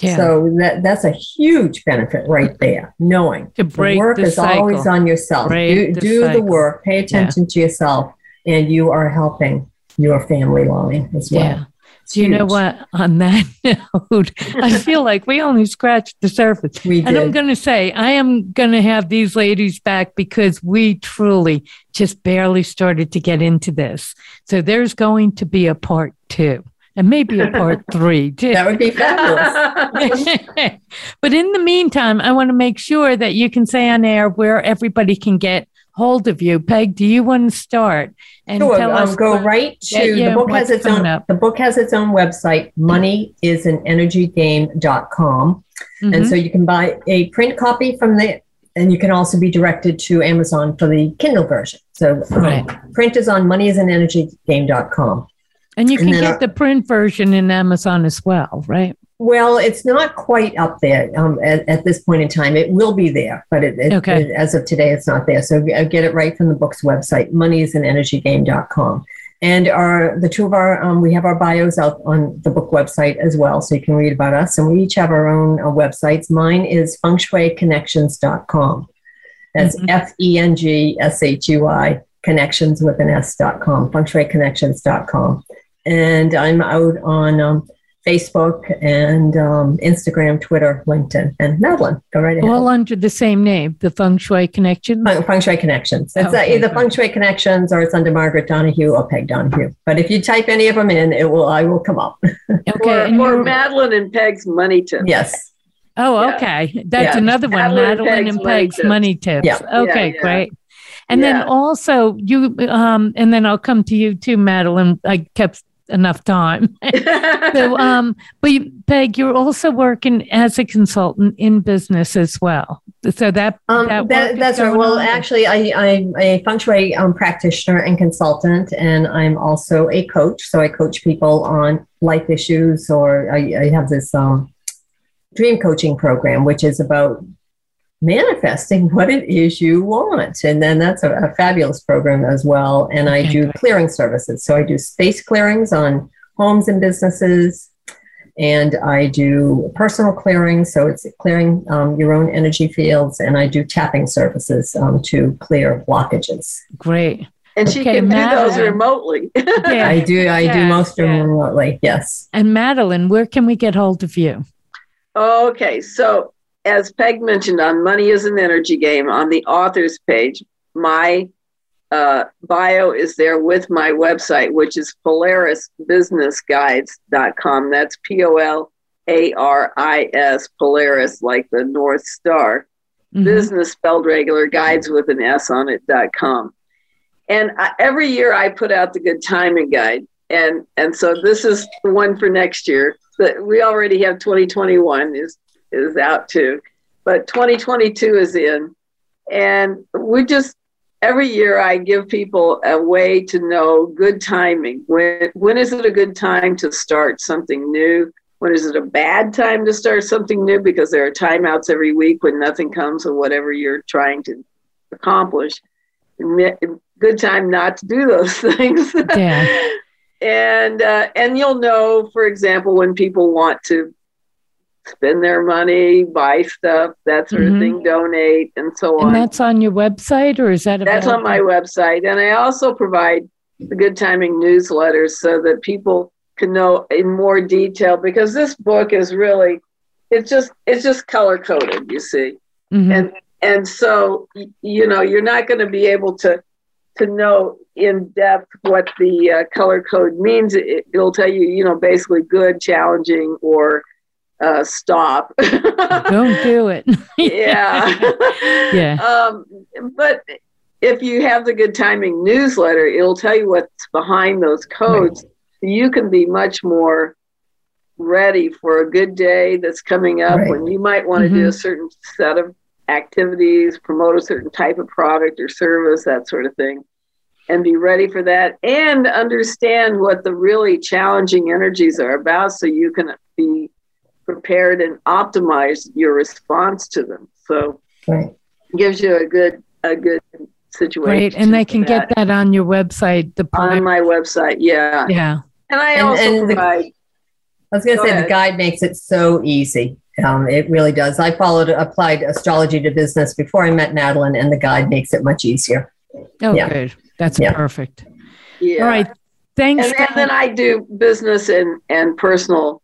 Yeah. So that that's a huge benefit right there. Knowing to break the work the is cycle. always on yourself. Break do the, do the work, pay attention yeah. to yourself, and you are helping your family line as well. Yeah. Do you know what? On that (laughs) note, I feel like we only scratched the surface. We did. And I'm going to say, I am going to have these ladies back because we truly just barely started to get into this. So there's going to be a part two and maybe a part (laughs) three too. That would be fabulous. (laughs) but in the meantime, I want to make sure that you can say on air where everybody can get hold of you. Peg, do you want to start? And sure. tell um, us go right to the book has its own up. the book has its own website, moneyisanenergygame.com. Mm-hmm. And so you can buy a print copy from the and you can also be directed to Amazon for the Kindle version. So um, right. print is on moneyisanenergygame.com. And you can and get the print version in Amazon as well, right? Well, it's not quite up there um, at, at, this point in time. It will be there, but it, it, okay. it, as of today, it's not there. So I get it right from the book's website, moneyisanenergygame.com. And our the two of our um, we have our bios out on the book website as well, so you can read about us. And we each have our own uh, websites. Mine is fengshuiconnections.com. That's mm-hmm. F E N G S H U I connections with an S.com, fengshuiconnections.com. And I'm out on um, Facebook and um, Instagram, Twitter, LinkedIn, and Madeline. Go right ahead. All under the same name, the Feng Shui Connections? Feng, Feng Shui Connections. It's uh, okay, either Feng Shui Connections or it's under Margaret Donahue or Peg Donahue. But if you type any of them in, it will I will come up. (laughs) okay. or, or Madeline and Peg's Money Tips. Yes. Oh, okay. That's yeah. another one. Madeline, Madeline and Peg's, Peg's Money Tips. Yeah. Okay, yeah, great. And then also you, um, and then I'll come to you too, Madeline. I kept enough time. (laughs) so, um, but you, Peg, you're also working as a consultant in business as well. So that, um, that, that that's right. Well, on. actually, I, I'm a feng shui um, practitioner and consultant, and I'm also a coach. So I coach people on life issues, or I, I have this um, dream coaching program, which is about manifesting what it is you want. And then that's a, a fabulous program as well. And I do clearing services. So I do space clearings on homes and businesses. And I do personal clearing. So it's clearing um, your own energy fields. And I do tapping services um, to clear blockages. Great. And she okay, can Madeline. do those remotely. (laughs) yeah. I do. I yeah, do most of them remotely. Yes. And Madeline, where can we get hold of you? Okay, so as Peg mentioned on Money is an Energy Game on the author's page, my uh, bio is there with my website, which is polarisbusinessguides.com. That's P O L A R I S, Polaris, like the North Star. Mm-hmm. Business spelled regular, guides with an S on it.com. And I, every year I put out the good timing guide. And, and so this is the one for next year. That we already have 2021 is, is out too, but 2022 is in. And we just, every year I give people a way to know good timing. When, when is it a good time to start something new? When is it a bad time to start something new? Because there are timeouts every week when nothing comes of whatever you're trying to accomplish. Good time not to do those (laughs) things. Yeah. (laughs) and uh, and you'll know, for example, when people want to spend their money, buy stuff, that sort mm-hmm. of thing, donate, and so on. And that's on your website, or is that? That's on my website, and I also provide the Good Timing newsletters so that people can know in more detail because this book is really it's just it's just color coded you see mm-hmm. and and so you know you're not going to be able to to know in depth what the uh, color code means it, will tell you you know basically good challenging or uh, stop. (laughs) Don't do it. Yeah. (laughs) Yeah. Um, but if you have the good timing newsletter it'll tell you what's behind those codes. Right. You can be much more ready for a good day that's coming up right. when you might want to mm-hmm. do a certain set of activities, promote a certain type of product or service, that sort of thing, and be ready for that and understand what the really challenging energies are about so you can be prepared and optimize your response to them. So right. gives you a good a good situation. Right. And they can get that on your website. The on my website, yeah. Yeah. And I and, also and provide. The, I was going to say ahead. the guide makes it so easy. Um, it really does. I followed applied astrology to business before I met Madeline, and the guide makes it much easier. Oh, yeah. good. That's yeah. perfect. Yeah. All right. Thanks. And, and, then I do business and and personal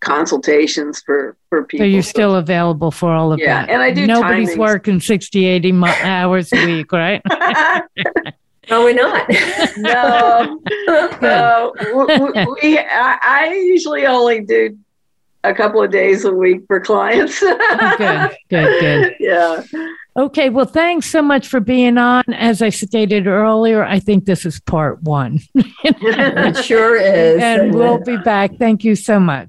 consultations for for people. So you're still available for all of yeah, that. and I do. Nobody's timings. working 60, 80 hours a week, right? (laughs) No, we're not. no, (laughs) no. We, we I, I, usually only do a couple of days a week for clients. (laughs) oh, good, good, good. Yeah. Okay, well, thanks so much for being on. As I stated earlier, I think this is part one. it sure is. And we'll be back. Thank you so much.